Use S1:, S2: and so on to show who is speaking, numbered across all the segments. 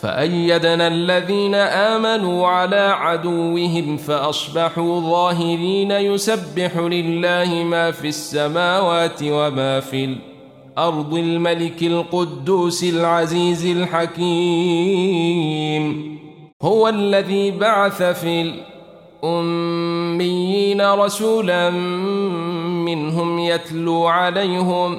S1: فأيدنا الذين آمنوا على عدوهم فأصبحوا ظاهرين يسبح لله ما في السماوات وما في الأرض الملك القدوس العزيز الحكيم هو الذي بعث في الأميين رسولا منهم يتلو عليهم ۖ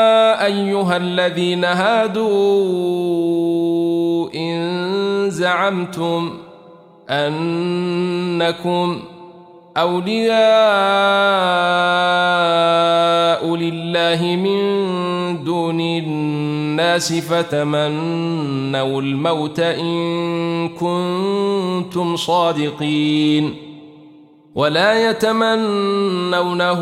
S1: أيها الذين هادوا إن زعمتم أنكم أولياء لله من دون الناس فتمنوا الموت إن كنتم صادقين ولا يتمنونه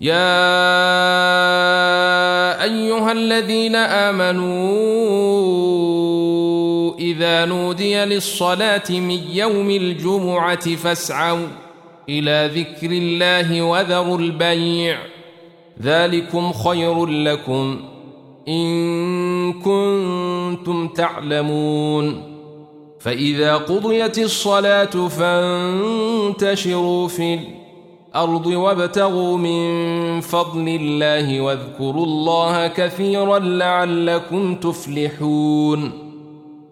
S1: يا ايها الذين امنوا اذا نودي للصلاه من يوم الجمعه فاسعوا الى ذكر الله وذروا البيع ذلكم خير لكم ان كنتم تعلمون فاذا قضيت الصلاه فانتشروا في الارض الأرض وابتغوا من فضل الله واذكروا الله كثيرا لعلكم تفلحون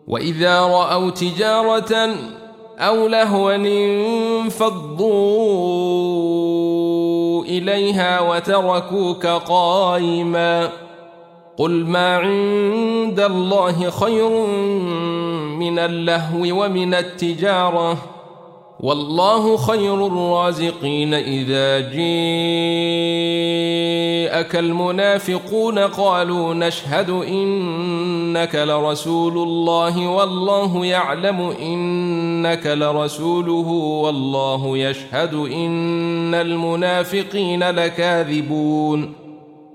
S1: وإذا رأوا تجارة أو لهوا انفضوا إليها وتركوك قائما قل ما عند الله خير من اللهو ومن التجاره والله خير الرازقين إذا جاءك المنافقون قالوا نشهد إنك لرسول الله والله يعلم إنك لرسوله والله يشهد إن المنافقين لكاذبون